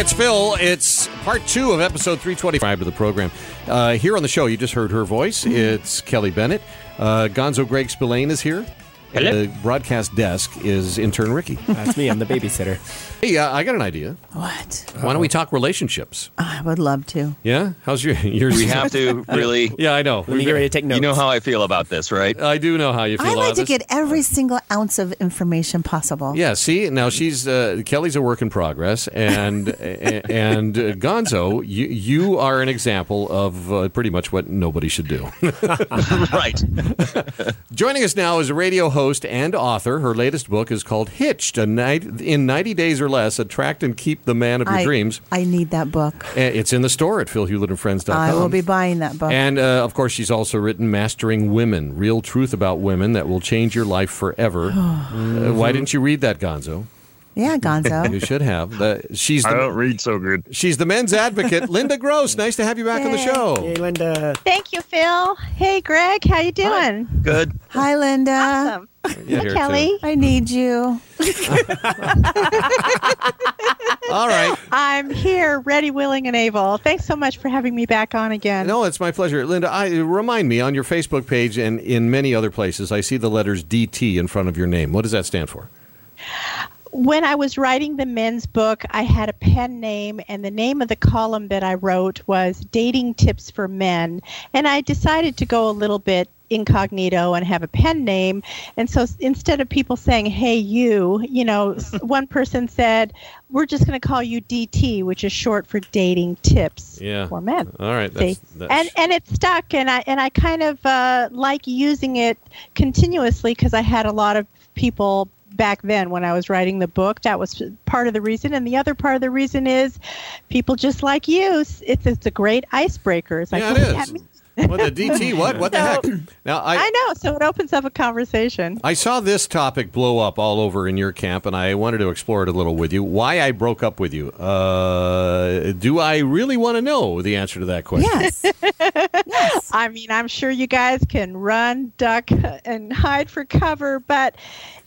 It's Phil. It's part two of episode 325 of the program. Uh, here on the show, you just heard her voice. It's Kelly Bennett. Uh, Gonzo Greg Spillane is here. Hello. The broadcast desk is intern Ricky. That's me. I'm the babysitter. hey, uh, I got an idea. What? Why don't we talk relationships? I would love to. Yeah? How's your yours? We have to really. Yeah, I know. Let me get ready to take notes. You know how I feel about this, right? I do know how you feel I like about to this. get every single ounce of information possible. Yeah, see, now she's uh, Kelly's a work in progress, and a- and uh, Gonzo, you you are an example of uh, pretty much what nobody should do. right. Joining us now is a radio host and author. Her latest book is called Hitched: A Night in 90 Days or Less. Attract and keep the man of your I, dreams. I need that book. Uh, It's in the store at philhulettandfriends.com. I will be buying that book. And uh, of course, she's also written Mastering Women, Real Truth About Women That Will Change Your Life Forever. uh, why didn't you read that, Gonzo? Yeah, Gonzo. You should have. The, she's I don't read so good. She's the men's advocate, Linda Gross. Nice to have you back on the show. Hey, Linda. Thank you, Phil. Hey, Greg. How you doing? Good. Hi, Linda. Awesome. Yeah, here, Kelly. I need you. All right. I'm here, ready, willing, and able. Thanks so much for having me back on again. No, it's my pleasure. Linda, I, remind me on your Facebook page and in many other places, I see the letters DT in front of your name. What does that stand for? When I was writing the men's book, I had a pen name, and the name of the column that I wrote was Dating Tips for Men. And I decided to go a little bit incognito and have a pen name. And so instead of people saying, hey, you, you know, one person said, we're just going to call you DT, which is short for Dating Tips Yeah. for Men. All right. That's, that's, and and it stuck and i and i kind of uh, like using it continuously because i had a lot of people back then when i was writing the book that was part of the reason. And the other part of the reason is people just like you. It's it's a great icebreaker. It's like yeah, what it does that is. Mean? What the DT? What? What the heck? Now I, I, know so it opens up a conversation I saw this topic blow up all over in your camp, and I wanted to explore it a little with you. Why I broke up with you? Uh, do I really want to know the answer to that question? Yes. yes. I mean, I'm sure you guys can run, duck, and hide for cover, but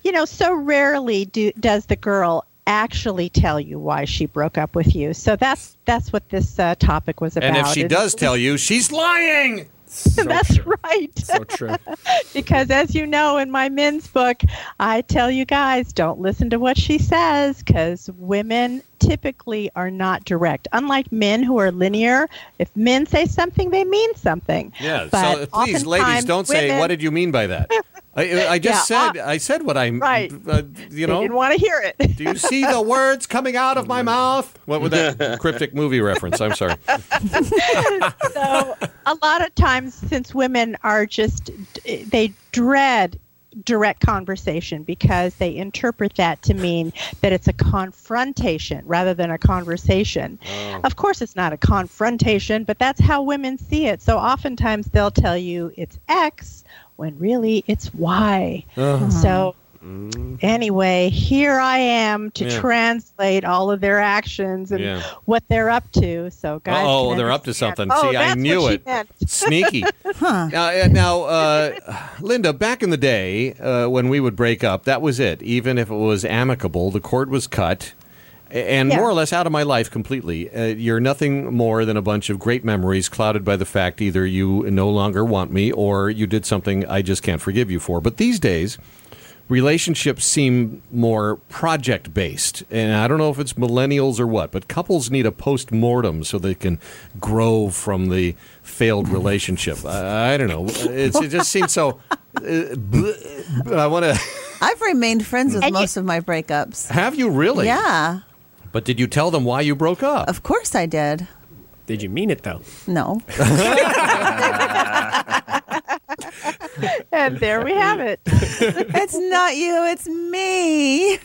you know, so rarely do, does the girl actually tell you why she broke up with you. So that's that's what this uh, topic was about. And if she does tell you, she's lying. So that's true. right. So true. because as you know, in my men's book, I tell you guys don't listen to what she says because women typically are not direct. Unlike men who are linear, if men say something, they mean something. Yeah. But so please, ladies, don't say what did you mean by that. I, I just Yeah, said I said what I Right. Uh, you They know. didn't want to hear it. Do you see the words coming out of my mouth? What was that cryptic movie reference? I'm sorry. so a lot of times since women are just they dread direct conversation because they interpret that to mean that it's a confrontation rather than a conversation. Of course it's not a confrontation, but that's how women see it. So oftentimes they'll tell you it's X when really it's Y. So anyway, here I am to Yeah. translate all of their actions and Yeah. what they're up to. So guys, Oh, they're up to something. Oh, See, I knew it. meant. Sneaky. Now, uh, now uh, Linda, back in the day uh, when we would break up, that was it. Even if it was amicable, the cord was cut. A- And Yeah. more or less out of my life completely. Uh, you're nothing more than a bunch of great memories clouded by the fact either you no longer want me or you did something I just can't forgive you for. But these days, relationships seem more project based. And I don't know if it's millennials or what, but couples need a post mortem so they can grow from the failed relationship. I, I don't know. It's, it just seems so. Uh, bleh. I want to. I've remained friends with And you- most of my breakups. Have you really? Yeah. But did you tell them why you broke up? Of course I did. Did you mean it though? No. And there we have it. it's not you, it's me.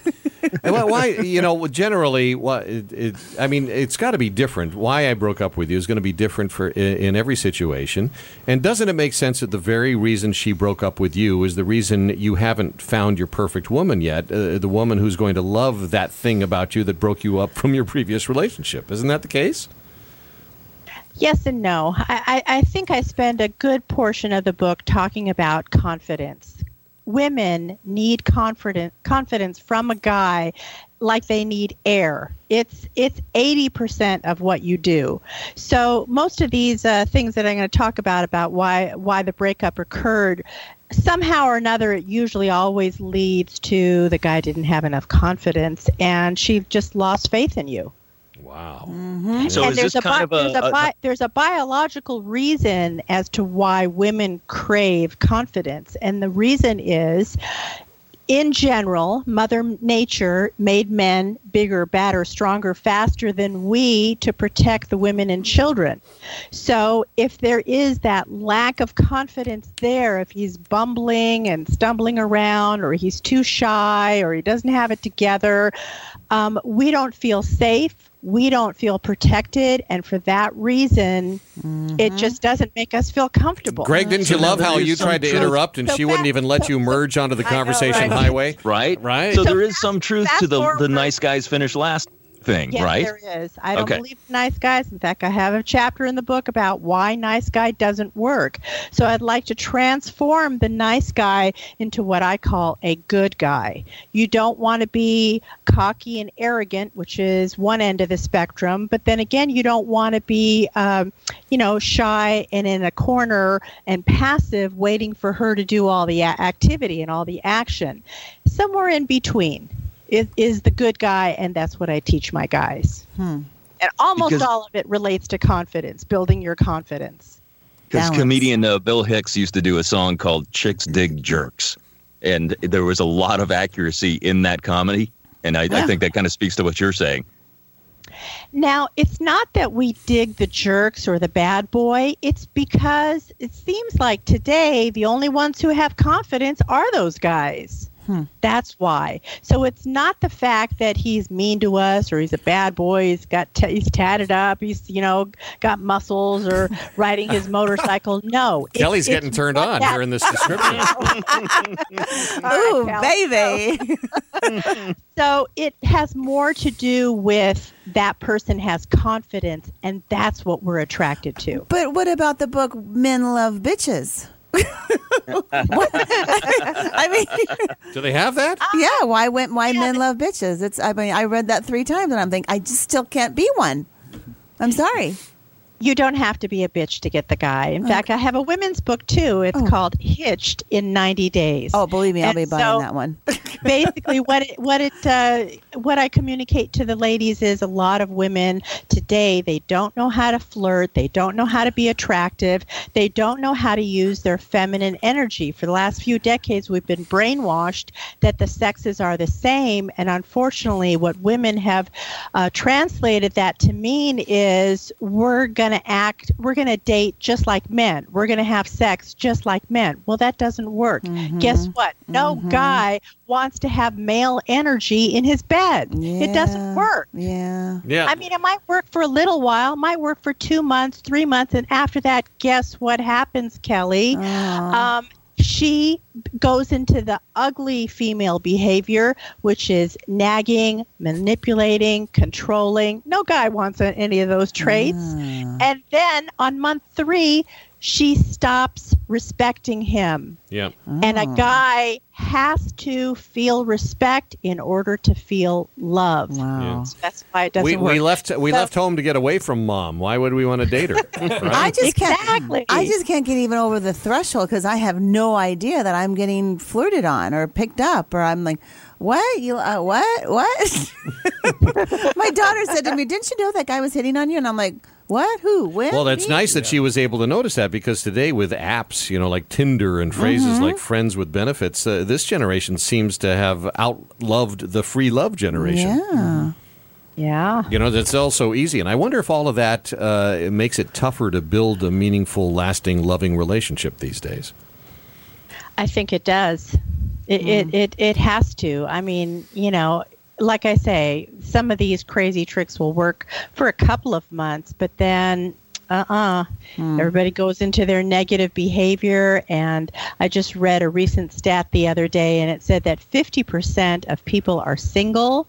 And why, why? You know, generally, what? It, it, I mean, it's got to be different. Why I broke up with you is going to be different for in, in every situation. And doesn't it make sense that the very reason she broke up with you is the reason you haven't found your perfect woman yet? Uh, the woman who's going to love that thing about you that broke you up from your previous relationship. Isn't that the case? Yes and no. I, I, think I spend a good portion of the book talking about confidence. Women need confident, confidence from a guy like they need air It's it's eighty percent of what you do. So most of these uh, things that I'm going to talk about about why why the breakup occurred, somehow or another, it usually always leads to the guy didn't have enough confidence and she just lost faith in you. Wow. So and is there's this a, kind bi- of a, there's, a a- bi- there's a biological reason as to why women crave confidence, and the reason is. In general, Mother Nature made men bigger, badder, stronger, faster than we to protect the women and children. So, if there is that lack of confidence there, if he's bumbling and stumbling around, or he's too shy, or he doesn't have it together, um, we don't feel safe. We don't feel protected. And for that reason, it mm-hmm. just doesn't make us feel comfortable. Greg, didn't you love how you tried to truth. interrupt and So she wouldn't even let you merge onto the I know, conversation right? highway? right? Right. So, So there is some truth to the the nice guys finish last thing, Yes, right? there is. I don't Okay. believe in nice guys. In fact, I have a chapter in the book about why nice guy doesn't work. So I'd like to transform the nice guy into what I call a good guy. You don't want to be cocky and arrogant, which is one end of the spectrum. But then again, you don't want to be, um, you know, shy and in a corner and passive, waiting for her to do all the a- activity and all the action. Somewhere in between is, is the good guy, and that's what I teach my guys. Hmm. And almost Because- all of it relates to confidence, building your confidence. Because comedian uh, Bill Hicks used to do a song called "Chicks Dig Jerks," and there was a lot of accuracy in that comedy, and I, I think that kind of speaks to what you're saying. Now, it's not that we dig the jerks or the bad boy. It's because it seems like today the only ones who have confidence are those guys. Hmm. That's why. So it's not the fact that he's mean to us or he's a bad boy. He's got t- he's tatted up. He's you know got muscles or riding his motorcycle. No, it's- Kelly's it's getting turned on that- hearing this description. Ooh, right, Cal. baby. So it has more to do with that person has confidence, and that's what we're attracted to. but what about the book Men Love Bitches? What? I mean, Do they have that? Um, yeah. Why went? Why Yeah, men but- love bitches? It's. I mean, I read that three times, and I'm thinking, I just still can't be one. I'm sorry. You don't have to be a bitch to get the guy. In fact, I have a women's book too. It's Oh. called Hitched in 90 Days. Oh, believe me, I'll And be buying so- that one. basically what it, what it uh, what I communicate to the ladies is a lot of women today they don't know how to flirt, they don't know how to be attractive, they don't know how to use their feminine energy. For the last few decades, we've been brainwashed that the sexes are the same, and unfortunately, what women have uh, translated that to mean is we're going to act, we're going to date just like men, we're going to have sex just like men. Well, that doesn't work. Mm-hmm. Guess what? No mm-hmm. guy wants to have male energy in his bed. It doesn't work. Yeah. Yeah. I mean, it might work for a little while, might work for two months, three months, and after that, guess what happens, Kelly? Aw. Um, she goes into the ugly female behavior, which is nagging, manipulating, controlling. No guy wants any of those traits. Ah. And then on month three, she stops respecting him. yeah. And a Oh. guy has to feel respect in order to feel love. Wow. So that's why it doesn't We, work. we left we So- left home to get away from mom. Why would we want to date her? I just Exactly. can't. I just can't get even over the threshold because I have no idea that I'm getting flirted on or picked up, or I'm like, "What? You? Uh, what? What?" My daughter said to me, "Didn't you know that guy was hitting on you?" And I'm like, "What? Who? When?" Well, that's Me?" nice that she was able to notice that because today, with apps, you know, like Tinder and phrases Mm-hmm. like "friends with benefits," uh, this generation seems to have outloved the free love generation. Yeah. yeah. You know, that's all so easy, and I wonder if all of that uh, it makes it tougher to build a meaningful, lasting, loving relationship these days. I think it does. It, it, it, it has to. I mean, you know, like I say, some of these crazy tricks will work for a couple of months, but then uh-uh. Hmm. Everybody goes into their negative behavior and i just read a recent stat the other day and it said that 50% of people are single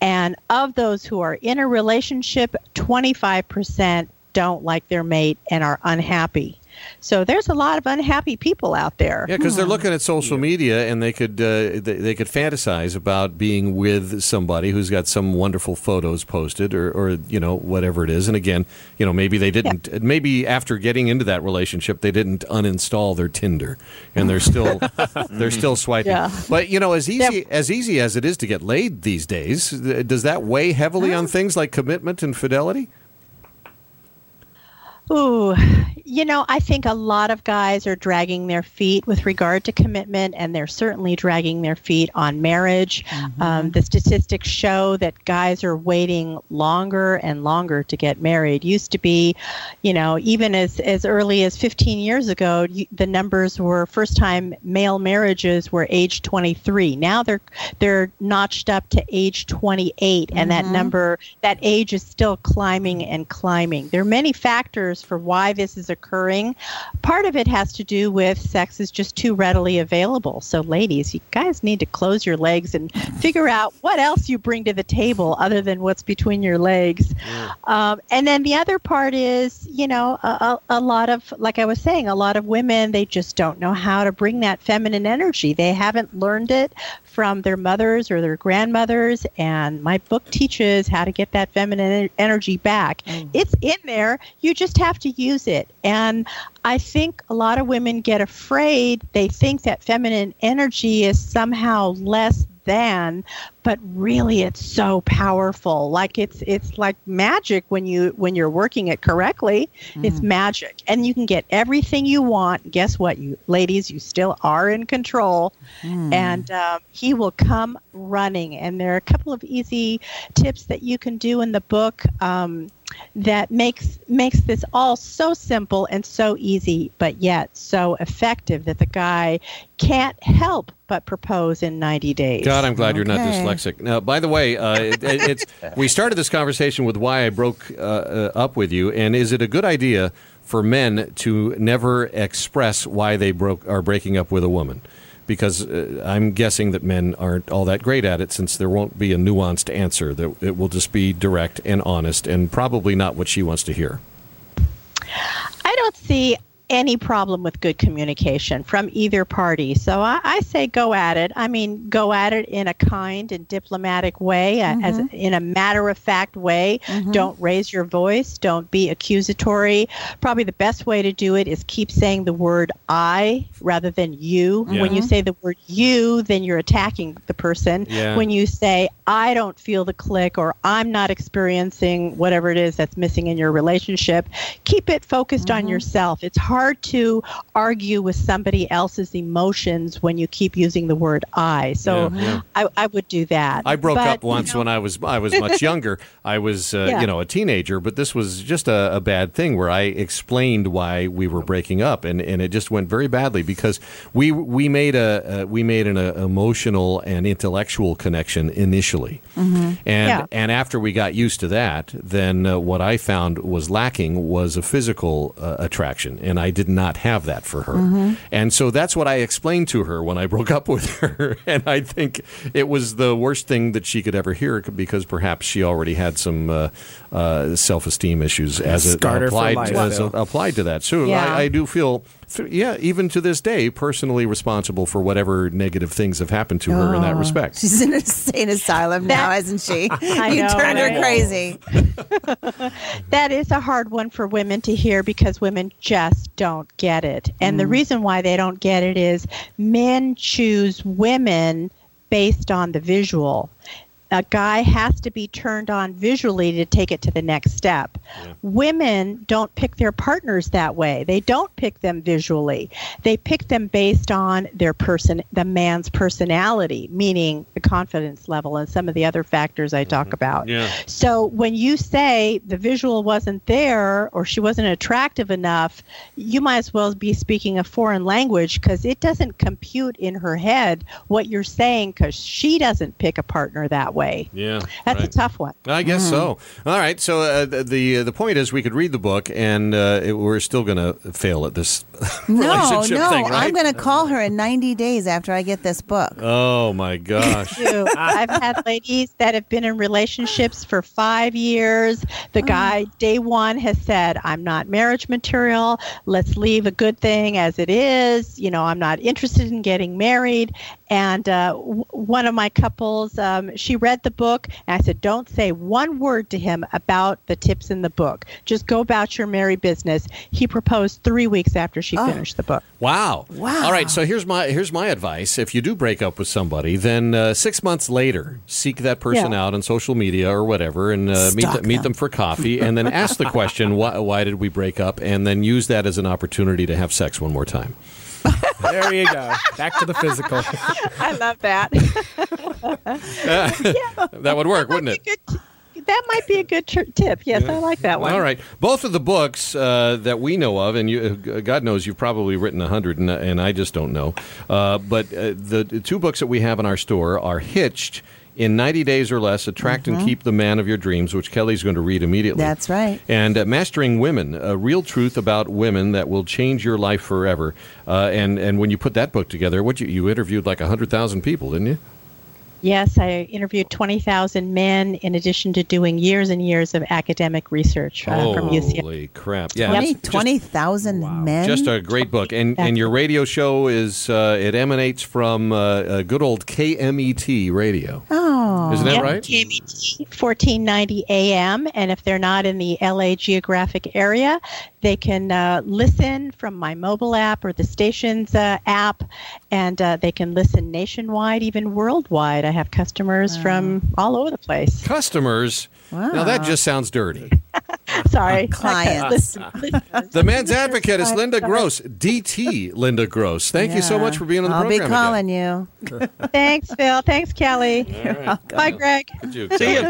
and of those who are in a relationship 25% don't like their mate and are unhappy So there's a lot of unhappy people out there. Yeah, because they're looking at social media and they could uh, they, they could fantasize about being with somebody who's got some wonderful photos posted or, or you know whatever it is. And again, you know maybe they didn't. Maybe after getting into that relationship, they didn't uninstall their Tinder and they're still they're still swiping. Yeah. But you know, as easy Yeah. as easy as it is to get laid these days, does that weigh heavily on things like commitment and fidelity? Ooh, you know, I think a lot of guys are dragging their feet with regard to commitment, and they're certainly dragging their feet on marriage. Um, the statistics show that guys are waiting longer and longer to get married. Used to be, you know, even as, as early as 15 years ago, the numbers were first time male marriages were age 23. Now they're they're notched up to age 28, and that number, that age is still climbing and climbing. There are many factors for why this is occurring. Part of it has to do with sex is just too readily available. So, ladies, you guys need to close your legs and figure out what else you bring to the table other than what's between your legs. Um, and then the other part is, you know, a, a lot of, like I was saying, a lot of women, they just don't know how to bring that feminine energy. They haven't learned it from their mothers or their grandmothers. And my book teaches how to get that feminine energy back. Mm. It's in there. You just have to use it. And I think a lot of women get afraid. They think that feminine energy is somehow less than but really it's so powerful. Like it's it's like magic when you when you're working it correctly. It's magic. And you can get everything you want. Guess what you ladies you still are in control. And um, he will come running. And there are a couple of easy tips that you can do in the book. Um, that makes makes this all so simple and so easy but yet so effective that the guy can't help but propose in 90 days God, I'm glad you're not dyslexic. Now, by the way, uh, it, it- it's we started this conversation with why I broke uh, uh, up with you, and is it a good idea for men to never express why they broke are breaking up with a woman? Because uh, I'm guessing that men aren't all that great at it, since there won't be a nuanced answer. That it will just be direct and honest, and probably not what she wants to hear. I don't see any problem with good communication from either party. So I, I say go at it. I mean, go at it in a kind and diplomatic way, uh, as in a matter of fact way. Don't raise your voice. Don't be accusatory. Probably the best way to do it is keep saying the word I rather than you. Yeah. When you say the word you, then you're attacking the person. Yeah. When you say I don't feel the click or I'm not experiencing whatever it is that's missing in your relationship, keep it focused on yourself. It's hard to argue with somebody else's emotions when you keep using the word I. So Yeah, yeah. I, I would do that. I broke But, up you once know, when I was I was much younger. I was uh, Yeah. you know a teenager, but this was just a, a bad thing where I explained why we were breaking up, and, and it just went very badly because we we made a, a we made an uh, emotional and intellectual connection initially, and Yeah. and after we got used to that, then uh, what I found was lacking was a physical uh, attraction, and I did not have that for her, and so that's what I explained to her when I broke up with her, and I think it was the worst thing that she could ever hear because perhaps she already had some uh, uh, self-esteem issues as it Scarred her for applied as Phil. applied to that. So Yeah. I, I do feel, yeah, even to this day, personally responsible for whatever negative things have happened to her in that Oh, respect. She's in a insane asylum now, That- isn't she? I you know, turned her crazy. that is a hard one for women to hear because women just don't get it. And the reason why they don't get it is men choose women based on the visual. A guy has to be turned on visually to take it to the next step. Women don't pick their partners that way. They don't pick them visually. They pick them based on their person, the man's personality, meaning the confidence level and some of the other factors I talk mm-hmm. about. Yeah. So when you say the visual wasn't there or she wasn't attractive enough, you might as well be speaking a foreign language because it doesn't compute in her head what you're saying because she doesn't pick a partner that way. Yeah, That's right. a tough one. I guess so. All right. So uh, the the the point is, we could read the book, and uh, it, we're still going to fail at this No, relationship no, thing, right? I'm going to call her in 90 days after I get this book. oh my gosh. I've had ladies that have been in relationships for five years. The guy, day one, has said, I'm not marriage material. Let's leave a good thing as it is. You know, I'm not interested in getting married. And uh, w- one of my couples, um, she read the book, and I said, Don't say one word to him about the tips in the book. Just go about your merry business. He proposed three weeks after she finished the book. Wow. Wow. All right. So here's my here's my advice. If you do break up with somebody, then uh, six months later, seek that person Yeah. out on social media or whatever, and uh, meet Stalk th- meet them. them for coffee, and then ask the question, why, why did we break up? And then use that as an opportunity to have sex one more time. There you go. Back to the physical. I love that. yeah. That would work, wouldn't it? Good that might be a good tr- tip. Yes, I like that one. All right. Both of the books uh, that we know of, and you, uh, God knows you've probably written a hundred, and, and I just don't know. Uh, but uh, the, the two books that we have in our store are Hitched in 90 Days or Less, Attract and Keep the Man of Your Dreams, which Kelly's going to read immediately. That's right. And uh, Mastering Women, a real truth about women that will change your life forever. Uh, and, and when you put that book together, what you, you interviewed like 100,000 people, didn't you? Yes, I interviewed 20,000 men in addition to doing years and years of academic research uh, from UCLA. Holy crap. Yeah. 20 just- 20,000 men. Just a great book, and and your radio show is uh, it emanates from uh, uh, good old KMET radio. oh. Isn't that Yep, right? KMET, 1490 AM. And if they're not in the LA geographic area, they can uh, listen from my mobile app or the station's uh, app, and uh, they can listen nationwide, even worldwide. I have customers from all over the place. Customers. Now that just sounds dirty. Sorry. Clients. Listen, listen. The man's advocate is Linda Gross, DT Linda Gross. Thank you so much for being on the I'll program. be calling you. Thanks, Phil. Thanks, Kelly. Bye, Greg. See ya.